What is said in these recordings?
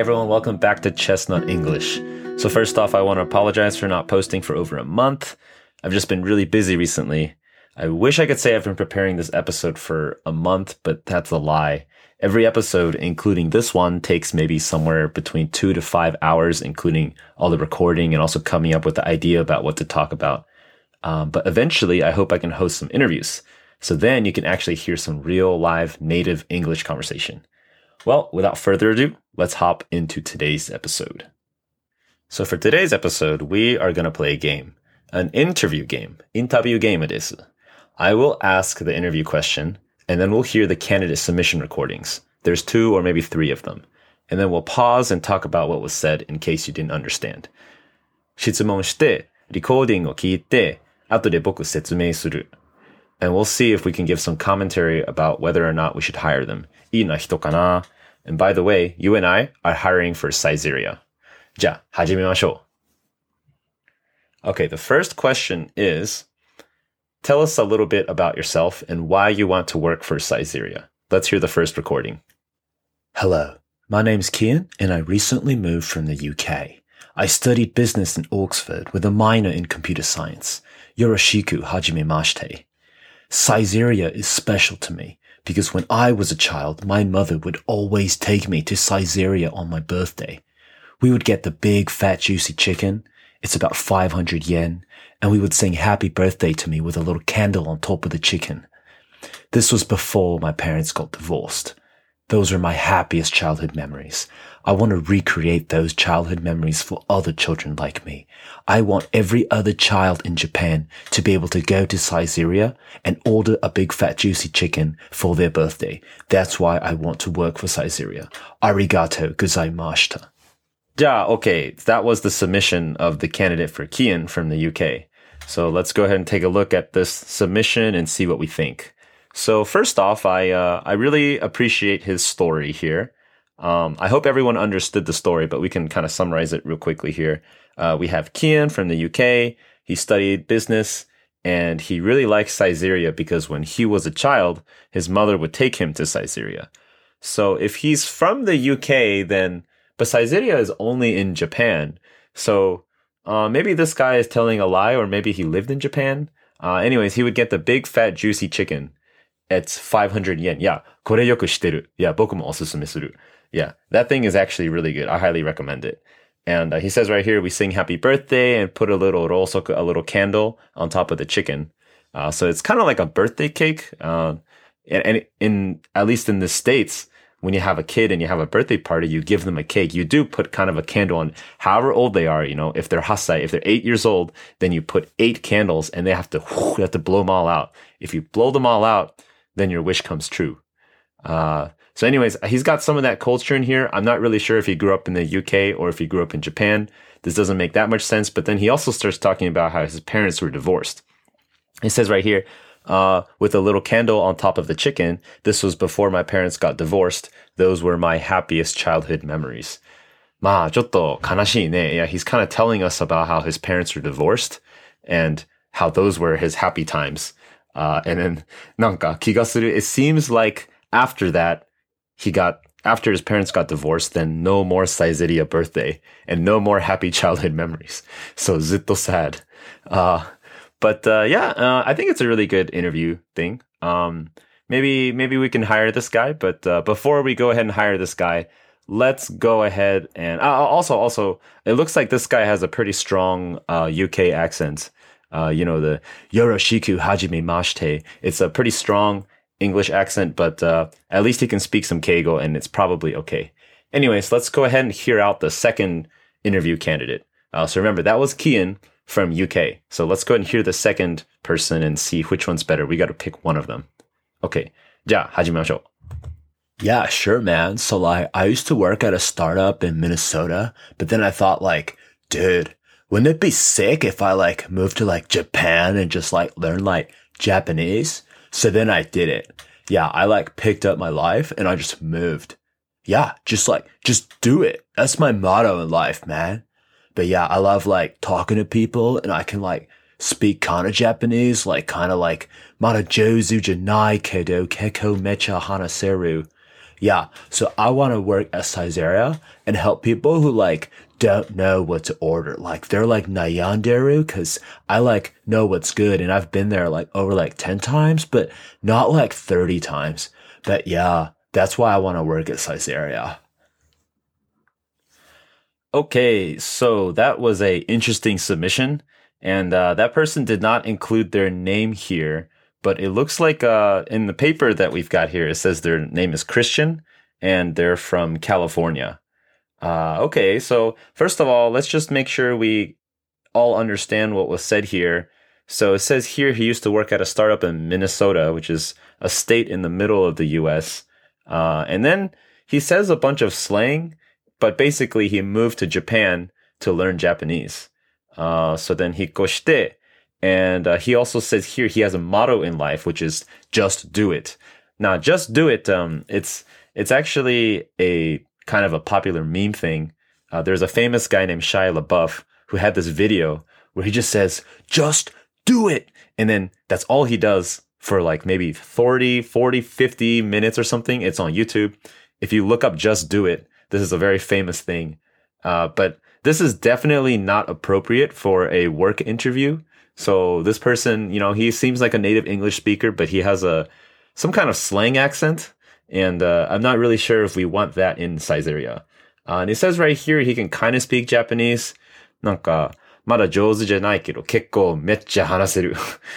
Everyone, welcome back to Chestnut English. So, first off, I want to apologize for not posting for over a month. I've just been really busy recently. I wish I could say I've been preparing this episode for a month, but that's a lie. Every episode, including this one, takes maybe somewhere between two to five hours, including all the recording and also coming up with the idea about what to talk about. Um, but eventually, I hope I can host some interviews. So then you can actually hear some real live native English conversation. Well, without further ado, let's hop into today's episode. So for today's episode, we are going to play a game, an interview game, interview game it is. I will ask the interview question and then we'll hear the candidate submission recordings. There's two or maybe three of them. And then we'll pause and talk about what was said in case you didn't understand. 質問して、リコーディングを聞いて、後で僕説明する。And we'll see if we can give some commentary about whether or not we should hire them. いいな人かな and by the way, you and I are hiring for Saizeriya. Okay, the first question is Tell us a little bit about yourself and why you want to work for Saizeriya. Let's hear the first recording. Hello, my name's Kian, and I recently moved from the UK. I studied business in Oxford with a minor in computer science. Yoroshiku Hajime Mashite. Caesarea is special to me because when I was a child, my mother would always take me to Saizeriya on my birthday. We would get the big fat juicy chicken. It's about 500 yen. And we would sing happy birthday to me with a little candle on top of the chicken. This was before my parents got divorced. Those are my happiest childhood memories. I want to recreate those childhood memories for other children like me. I want every other child in Japan to be able to go to Saizeriya and order a big fat juicy chicken for their birthday. That's why I want to work for Saizeriya. Arigato gozaimashita. Yeah, okay. That was the submission of the candidate for Kian from the UK. So let's go ahead and take a look at this submission and see what we think. So first off, I uh, I really appreciate his story here. Um, I hope everyone understood the story, but we can kind of summarize it real quickly here. Uh, we have Kian from the UK. He studied business and he really likes Saizeriya because when he was a child, his mother would take him to Saizeriya. So if he's from the UK, then, but Saizeriya is only in Japan. So uh, maybe this guy is telling a lie or maybe he lived in Japan. Uh, anyways, he would get the big fat juicy chicken. It's 500 yen. Yeah, これよくしてる. Yeah, 僕もおすすめする. Yeah, that thing is actually really good. I highly recommend it. And uh, he says right here, we sing happy birthday and put a little rosoku, a little candle on top of the chicken. Uh, so it's kind of like a birthday cake. Uh, and, and in, at least in the States, when you have a kid and you have a birthday party, you give them a cake. You do put kind of a candle on however old they are. You know, if they're hasai, if they're eight years old, then you put eight candles and they have to, whoo, you have to blow them all out. If you blow them all out, then your wish comes true. Uh, so, anyways, he's got some of that culture in here. I'm not really sure if he grew up in the UK or if he grew up in Japan. This doesn't make that much sense. But then he also starts talking about how his parents were divorced. It says right here, uh, with a little candle on top of the chicken. This was before my parents got divorced. Those were my happiest childhood memories. まあ、ちょっと悲しいね. Yeah, he's kind of telling us about how his parents were divorced and how those were his happy times. Uh, and then, なんか気がする, it seems like after that, he got after his parents got divorced, then no more Saizeriya birthday and no more happy childhood memories. So zitto sad. Uh, but uh, yeah, uh, I think it's a really good interview thing. Um, maybe maybe we can hire this guy. But uh, before we go ahead and hire this guy, let's go ahead and uh, also also it looks like this guy has a pretty strong uh, UK accent. you know the Yoroshiku Hajime Mashite. It's a pretty strong English accent, but uh, at least he can speak some keigo and it's probably okay. Anyways, let's go ahead and hear out the second interview candidate. Uh, so remember, that was Kian from UK. So let's go ahead and hear the second person and see which one's better. We got to pick one of them. Okay. Ja. Yeah, sure, man. So like, I used to work at a startup in Minnesota, but then I thought like, dude, wouldn't it be sick if I like moved to like Japan and just like learn like Japanese? So then I did it. Yeah, I like picked up my life and I just moved. Yeah, just like, just do it. That's my motto in life, man. But yeah, I love like talking to people and I can like speak kind of Japanese, like kind of like Mara Jozu Janai Kedo Keko Mecha Hanaseru. Yeah, so I want to work at Saizeriya and help people who like don't know what to order. Like they're like Nayanderu because I like know what's good and I've been there like over like 10 times, but not like 30 times. But yeah, that's why I want to work at Saizeriya. Okay, so that was a interesting submission, and uh, that person did not include their name here, but it looks like uh, in the paper that we've got here, it says their name is Christian, and they're from California. Uh, okay, so first of all, let's just make sure we all understand what was said here. So it says here he used to work at a startup in Minnesota, which is a state in the middle of the U.S. Uh, and then he says a bunch of slang but basically, he moved to Japan to learn Japanese. Uh, so then he koshite, and uh, he also says here he has a motto in life, which is just do it. Now, just do it. Um, it's it's actually a kind of a popular meme thing. Uh, there's a famous guy named Shia LaBeouf who had this video where he just says, just do it. And then that's all he does for like maybe 30, 40, 50 minutes or something. It's on YouTube. If you look up just do it, this is a very famous thing. Uh, but this is definitely not appropriate for a work interview. So this person, you know, he seems like a native English speaker, but he has a some kind of slang accent, and uh, I'm not really sure if we want that in Saizeriya. Uh, and it says right here he can kind of speak Japanese.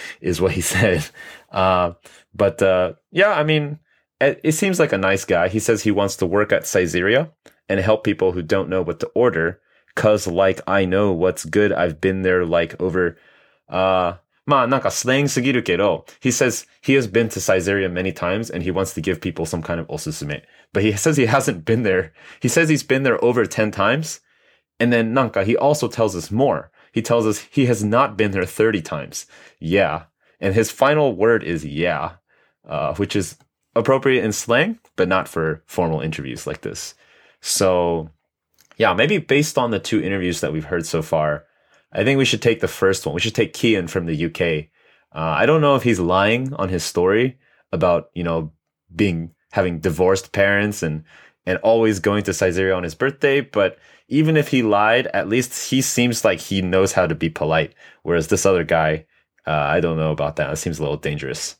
is what he said. Uh, but uh, yeah, I mean, it, it, seems like a nice guy. He says he wants to work at Saizeriya and help people who don't know what to order. Cause like I know what's good. I've been there like over uh, まあなんかスラングすぎるけど、he says he has been to Saizeriya many times and he wants to give people some kind of おすすめ。But he says he hasn't been there. He says he's been there over 10 times. And then なんか he also tells us more. He tells us he has not been there 30 times. Yeah. And his final word is yeah, uh, which is appropriate in slang, but not for formal interviews like this. So yeah, maybe based on the two interviews that we've heard so far, I think we should take the first one. We should take Kian from the UK. Uh, I don't know if he's lying on his story about, you know, being having divorced parents and and always going to Saizeriya on his birthday, but even if he lied, at least he seems like he knows how to be polite. Whereas this other guy, uh, I don't know about that. It seems a little dangerous.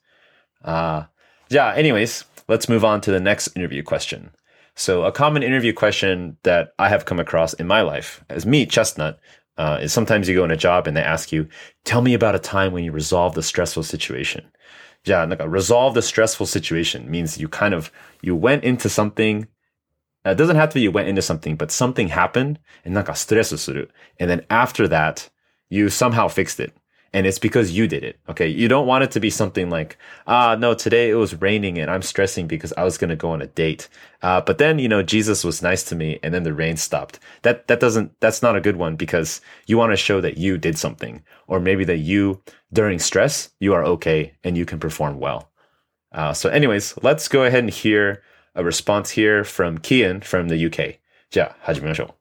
Uh, yeah, anyways, let's move on to the next interview question. So, a common interview question that I have come across in my life as me, Chestnut, uh, is sometimes you go in a job and they ask you, tell me about a time when you resolved a stressful situation. Yeah, like resolve the stressful situation means you kind of, you went into something. Uh, it doesn't have to be you went into something, but something happened and like a stress And then after that, you somehow fixed it and it's because you did it. Okay. You don't want it to be something like, ah, no, today it was raining and I'm stressing because I was going to go on a date. Uh, but then, you know, Jesus was nice to me and then the rain stopped. That, that doesn't, that's not a good one because you want to show that you did something or maybe that you, during stress, you are okay and you can perform well. Uh, so anyways, let's go ahead and hear a response here from Kian from the UK. じゃあ、始めましょ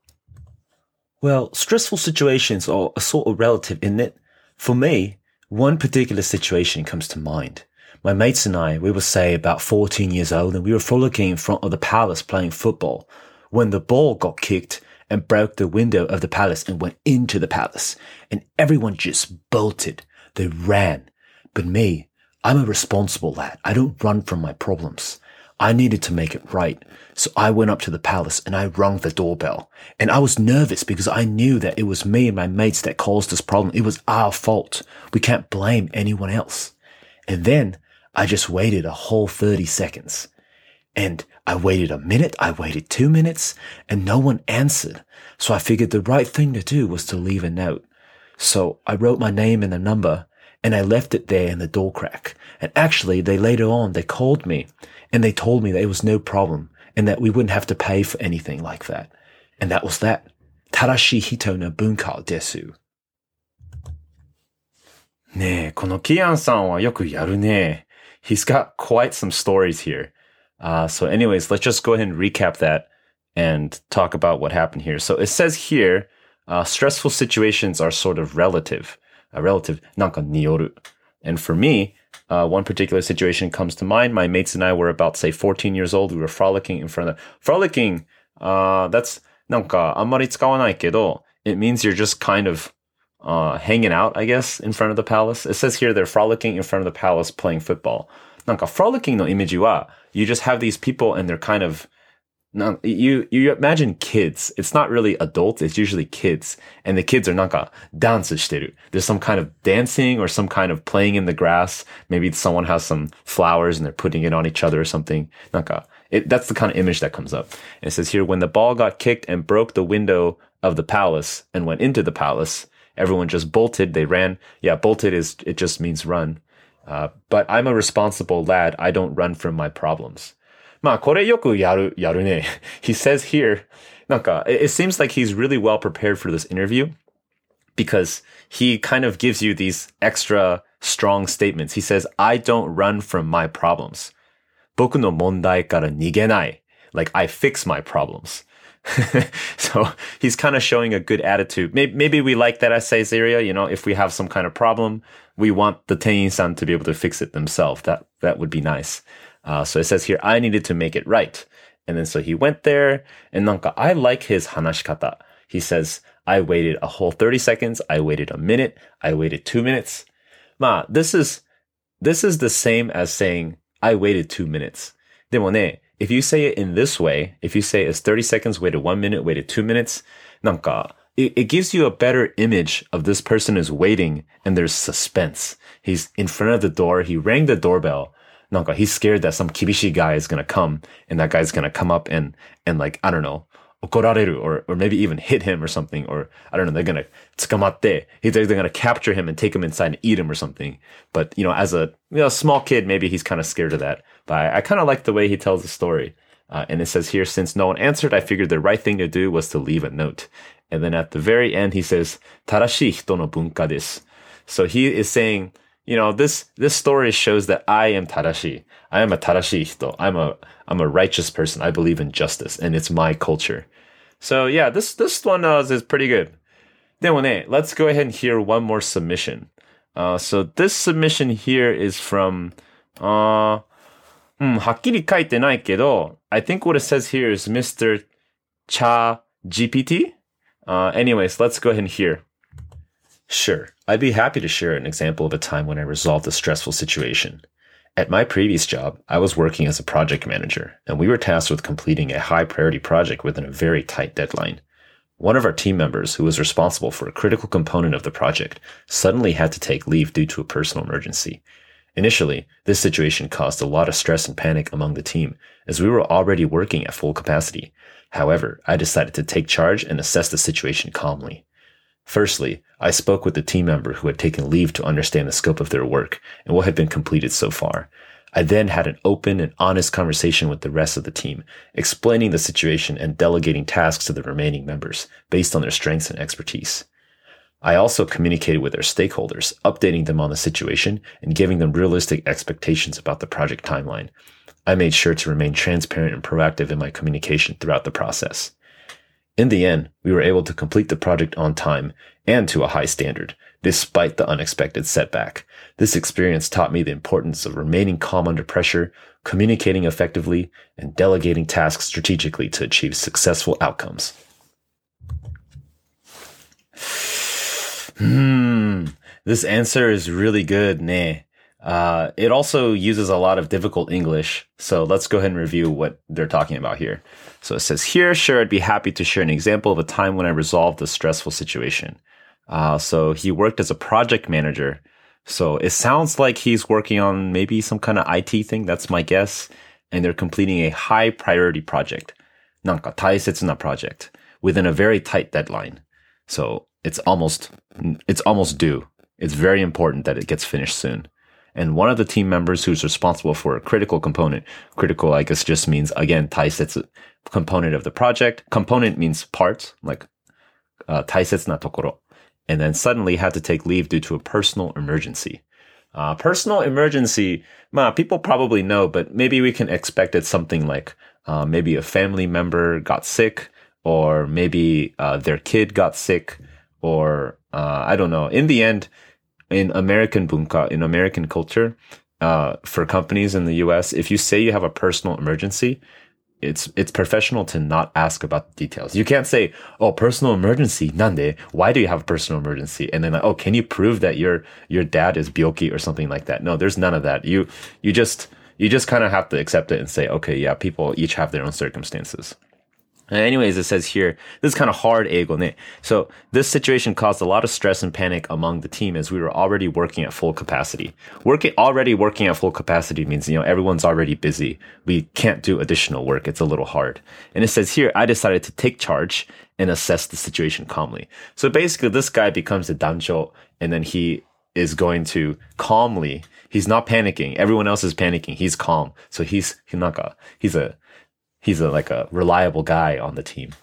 う。Well, stressful situations are a sort of relative, isn't it? For me, one particular situation comes to mind. My mates and I, we were say about 14 years old and we were frolicking in front of the palace playing football when the ball got kicked and broke the window of the palace and went into the palace and everyone just bolted. They ran. But me, I'm a responsible lad. I don't run from my problems. I needed to make it right. So I went up to the palace and I rung the doorbell. And I was nervous because I knew that it was me and my mates that caused this problem. It was our fault. We can't blame anyone else. And then I just waited a whole 30 seconds. And I waited a minute, I waited two minutes, and no one answered. So I figured the right thing to do was to leave a note. So I wrote my name and a number, and I left it there in the door crack. And actually, they later on, they called me, and they told me that it was no problem and that we wouldn't have to pay for anything like that. And that was that. Tarashi hito no bunka desu. ねえ、このキアンさんはよくやるね。He's got quite some stories here. Uh, so anyways, let's just go ahead and recap that and talk about what happened here. So it says here, uh, stressful situations are sort of relative. Uh, relative, なんかによる. And for me, Uh, one particular situation comes to mind. My mates and I were about, say, 14 years old. We were frolicking in front of the, frolicking, uh, that's, なんか、あんまり使わないけど, it means you're just kind of, uh, hanging out, I guess, in front of the palace. It says here they're frolicking in front of the palace playing football. なんか frolicking のイメージは you just have these people and they're kind of no, you, you imagine kids. It's not really adults. It's usually kids. And the kids are nanka dance. There's some kind of dancing or some kind of playing in the grass. Maybe someone has some flowers and they're putting it on each other or something. Nanka, it, that's the kind of image that comes up. And it says here, when the ball got kicked and broke the window of the palace and went into the palace, everyone just bolted. They ran. Yeah, bolted is, it just means run. Uh, but I'm a responsible lad. I don't run from my problems. まあ、これよくやる、やるね。he says here, なんか、it seems like he's really well prepared for this interview because he kind of gives you these extra strong statements. He says, I don't run from my problems. 僕の問題から逃げない。Like, I fix my problems. so he's kind of showing a good attitude. Maybe, maybe we like that at Saizeriya, you know, if we have some kind of problem, we want the Tenin-san to be able to fix it themselves. That, that would be nice. Uh, so it says here, I needed to make it right. And then so he went there and nanka, I like his hanashikata. He says, I waited a whole 30 seconds. I waited a minute. I waited two minutes. Ma, this is, this is the same as saying, I waited two minutes. でもね、if you say it in this way, if you say it's 30 seconds, waited one minute, waited two minutes, nanka, it, it gives you a better image of this person is waiting and there's suspense. He's in front of the door. He rang the doorbell. Nanka, he's scared that some kibishi guy is gonna come and that guy's gonna come up and, and like, I don't know, okorareru or, or maybe even hit him or something. Or I don't know, they're gonna tsukamatte. They're gonna capture him and take him inside and eat him or something. But, you know, as a, you know, small kid, maybe he's kind of scared of that. But I, I kind of like the way he tells the story. Uh, and it says here, since no one answered, I figured the right thing to do was to leave a note. And then at the very end, he says, tarashi hito no bunka desu. So he is saying, you know, this, this story shows that I am Tarashi. I am a Tarashi hito. I'm a, I'm a righteous person. I believe in justice and it's my culture. So yeah, this, this one uh, is pretty good. Then let's go ahead and hear one more submission. Uh, so this submission here is from, uh, うん、はっきり書いてないけど、I think what it says here is Mr. Cha GPT. Uh, anyways, let's go ahead and hear. Sure, I'd be happy to share an example of a time when I resolved a stressful situation. At my previous job, I was working as a project manager, and we were tasked with completing a high priority project within a very tight deadline. One of our team members, who was responsible for a critical component of the project, suddenly had to take leave due to a personal emergency. Initially, this situation caused a lot of stress and panic among the team, as we were already working at full capacity. However, I decided to take charge and assess the situation calmly. Firstly, I spoke with the team member who had taken leave to understand the scope of their work and what had been completed so far. I then had an open and honest conversation with the rest of the team, explaining the situation and delegating tasks to the remaining members based on their strengths and expertise. I also communicated with their stakeholders, updating them on the situation and giving them realistic expectations about the project timeline. I made sure to remain transparent and proactive in my communication throughout the process. In the end, we were able to complete the project on time and to a high standard, despite the unexpected setback. This experience taught me the importance of remaining calm under pressure, communicating effectively, and delegating tasks strategically to achieve successful outcomes. Hmm, this answer is really good, ne. Uh, it also uses a lot of difficult English. So let's go ahead and review what they're talking about here. So it says here, sure, I'd be happy to share an example of a time when I resolved a stressful situation. Uh, so he worked as a project manager. So it sounds like he's working on maybe some kind of IT thing. That's my guess. And they're completing a high priority project. なんか大切な project within a very tight deadline. So it's almost, it's almost due. It's very important that it gets finished soon and one of the team members who's responsible for a critical component. Critical, I guess, just means again, taisetsu component of the project. Component means part, like uh, taisetsu na tokoro. And then suddenly had to take leave due to a personal emergency. Uh, personal emergency, ma, people probably know, but maybe we can expect it something like uh, maybe a family member got sick, or maybe uh, their kid got sick, or uh, I don't know. In the end, in American bunka, in American culture, uh, for companies in the U.S. If you say you have a personal emergency, it's it's professional to not ask about the details. You can't say, "Oh, personal emergency, nande. Why do you have a personal emergency?" And then, like, "Oh, can you prove that your your dad is byoki or something like that?" No, there's none of that. You you just you just kind of have to accept it and say, "Okay, yeah, people each have their own circumstances." Anyways, it says here, this is kind of hard, Egone. So this situation caused a lot of stress and panic among the team as we were already working at full capacity. Working, already working at full capacity means, you know, everyone's already busy. We can't do additional work. It's a little hard. And it says here, I decided to take charge and assess the situation calmly. So basically, this guy becomes a danjo and then he is going to calmly, he's not panicking. Everyone else is panicking. He's calm. So he's, hinaka, he's a, he's a, like a reliable guy on the team.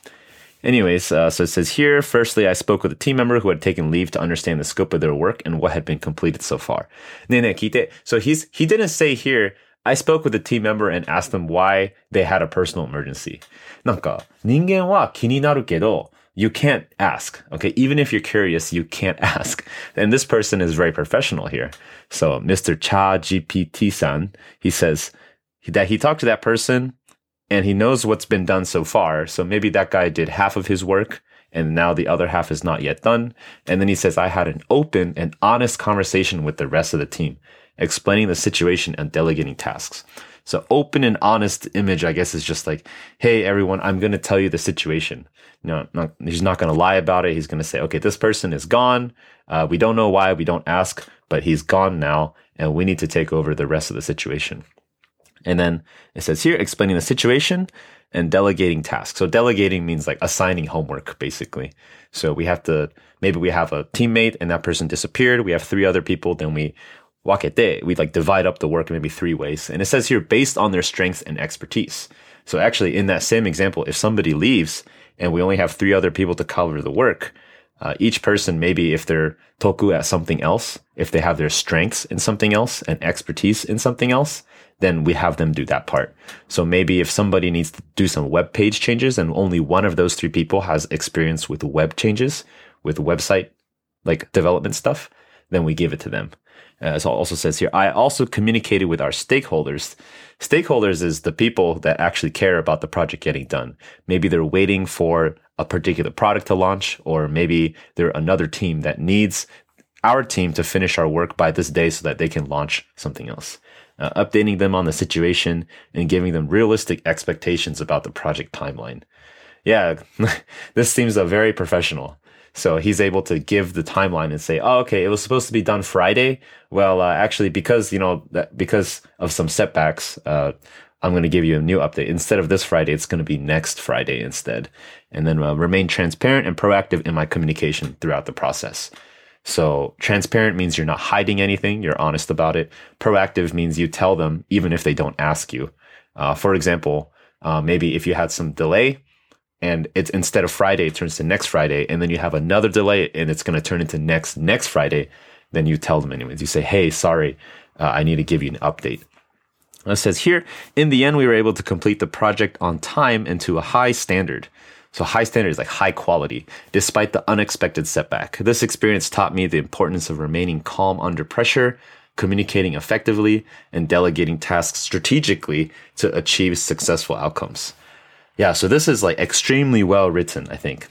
Anyways, uh, so it says here, firstly, I spoke with a team member who had taken leave to understand the scope of their work and what had been completed so far. So he's, he didn't say here, I spoke with a team member and asked them why they had a personal emergency. You can't ask. Okay. Even if you're curious, you can't ask. And this person is very professional here. So Mr. ChatGPT san, he says that he talked to that person and he knows what's been done so far. So maybe that guy did half of his work and now the other half is not yet done. And then he says, I had an open and honest conversation with the rest of the team, explaining the situation and delegating tasks. So open and honest image, I guess, is just like, Hey, everyone, I'm going to tell you the situation. No, not, he's not going to lie about it. He's going to say, okay, this person is gone. Uh, we don't know why. We don't ask, but he's gone now and we need to take over the rest of the situation. And then it says here, explaining the situation and delegating tasks. So delegating means like assigning homework, basically. So we have to, maybe we have a teammate and that person disappeared. We have three other people. Then we walk wakete, we like divide up the work in maybe three ways. And it says here, based on their strengths and expertise. So actually in that same example, if somebody leaves and we only have three other people to cover the work, uh, each person, maybe if they're toku at something else, if they have their strengths in something else and expertise in something else, then we have them do that part. So maybe if somebody needs to do some web page changes and only one of those three people has experience with web changes, with website like development stuff, then we give it to them. Uh, as it also says here, I also communicated with our stakeholders. Stakeholders is the people that actually care about the project getting done. Maybe they're waiting for a particular product to launch, or maybe they're another team that needs our team to finish our work by this day so that they can launch something else uh, updating them on the situation and giving them realistic expectations about the project timeline. Yeah, this seems a very professional. So he's able to give the timeline and say, "Oh, okay, it was supposed to be done Friday. Well, uh, actually, because you know that because of some setbacks, uh, I'm going to give you a new update. Instead of this Friday, it's going to be next Friday instead. And then uh, remain transparent and proactive in my communication throughout the process. So transparent means you're not hiding anything. You're honest about it. Proactive means you tell them even if they don't ask you. Uh, for example, uh, maybe if you had some delay and it's instead of Friday, it turns to next Friday, and then you have another delay and it's going to turn into next next Friday, then you tell them anyways. You say, "Hey, sorry, uh, I need to give you an update." It says here, in the end, we were able to complete the project on time and to a high standard. So high standard is like high quality, despite the unexpected setback. This experience taught me the importance of remaining calm under pressure, communicating effectively, and delegating tasks strategically to achieve successful outcomes. Yeah, so this is like extremely well written, I think.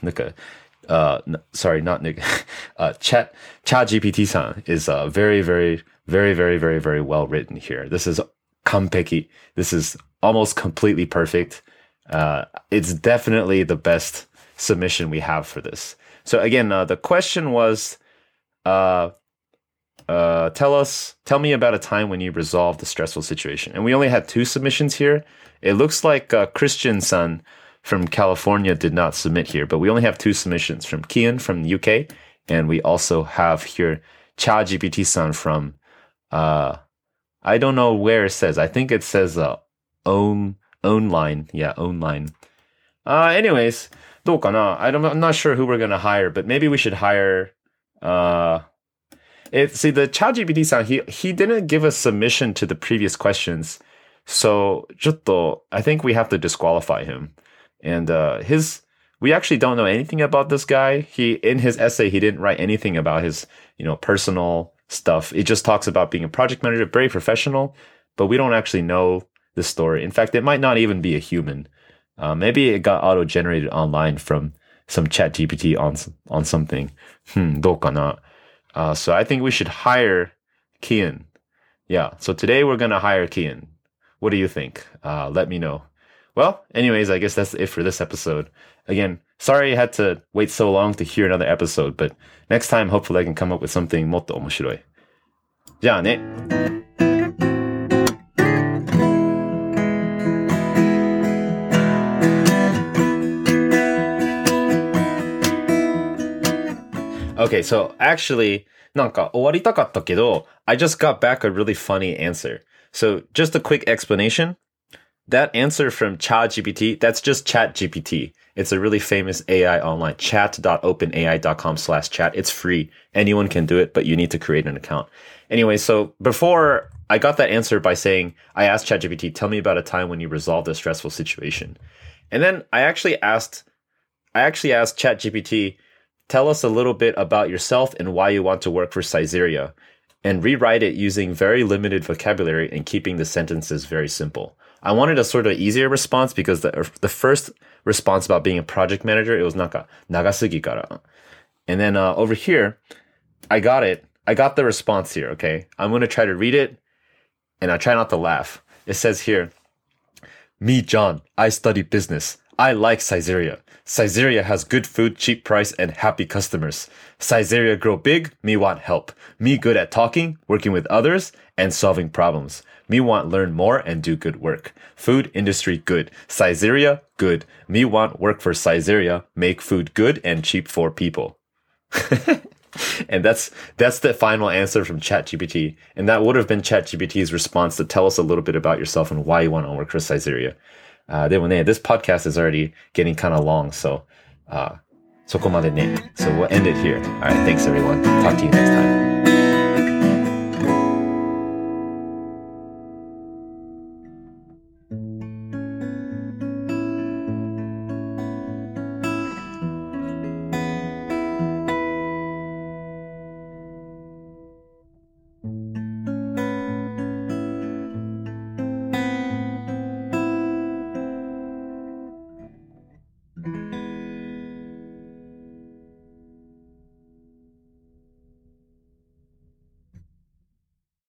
uh, sorry, not Nick, uh, Chat, Chat GPT-san is uh, very, very, very, very, very, very well written here. This is kampeki. This is almost completely perfect. Uh, it's definitely the best submission we have for this. So again, uh, the question was, uh, uh, tell us, tell me about a time when you resolved a stressful situation. And we only had two submissions here. It looks like uh, Christian Sun from California did not submit here, but we only have two submissions from Kian from the UK, and we also have here ChatGPT Sun from, uh, I don't know where it says. I think it says uh, own line. Yeah, own line. Uh, anyways, どうかな I don't, I'm not sure who we're going to hire, but maybe we should hire, uh, it, see, the ChatGPT san, he, he didn't give a submission to the previous questions. So, ちょっと, I think we have to disqualify him. And, uh, his, we actually don't know anything about this guy. He, in his essay, he didn't write anything about his, you know, personal stuff. It just talks about being a project manager, very professional, but we don't actually know the story. In fact, it might not even be a human. Uh, maybe it got auto generated online from some chat GPT on, on something. Hmm, どうかな? Uh, so I think we should hire Kian. Yeah. So today we're going to hire Kian. What do you think? Uh, let me know. Well, anyways, I guess that's it for this episode. Again, sorry I had to wait so long to hear another episode, but next time hopefully I can come up with something もっと面白い。じゃあね。 Okay, so actually, なんか終わりたかったけど、I just got back a really funny answer. So just a quick explanation. That answer from ChatGPT, that's just ChatGPT. It's a really famous AI online, chat.openai.com slash chat. It's free. Anyone can do it, but you need to create an account. Anyway, so before I got that answer by saying, I asked ChatGPT, tell me about a time when you resolved a stressful situation. And then I actually asked, I actually asked ChatGPT, tell us a little bit about yourself and why you want to work for Saizeriya and rewrite it using very limited vocabulary and keeping the sentences very simple. I wanted a sort of easier response because the the first response about being a project manager it was naka nagasugi kara. And then uh, over here, I got it. I got the response here. Okay, I'm gonna try to read it, and I try not to laugh. It says here, "Me, John. I study business. I like Saizeriya. Saizeriya has good food, cheap price, and happy customers. Saizeriya grow big, me want help. Me good at talking, working with others, and solving problems. Me want learn more and do good work. Food industry good. Saizeriya good. Me want work for Saizeriya, make food good and cheap for people. and that's that's the final answer from ChatGPT. And that would have been ChatGPT's response to tell us a little bit about yourself and why you want to work for Cyxeria. Uh, this podcast is already getting kind of long, so uh, そこまでね. So we'll end it here. All right, thanks everyone. Talk to you next time.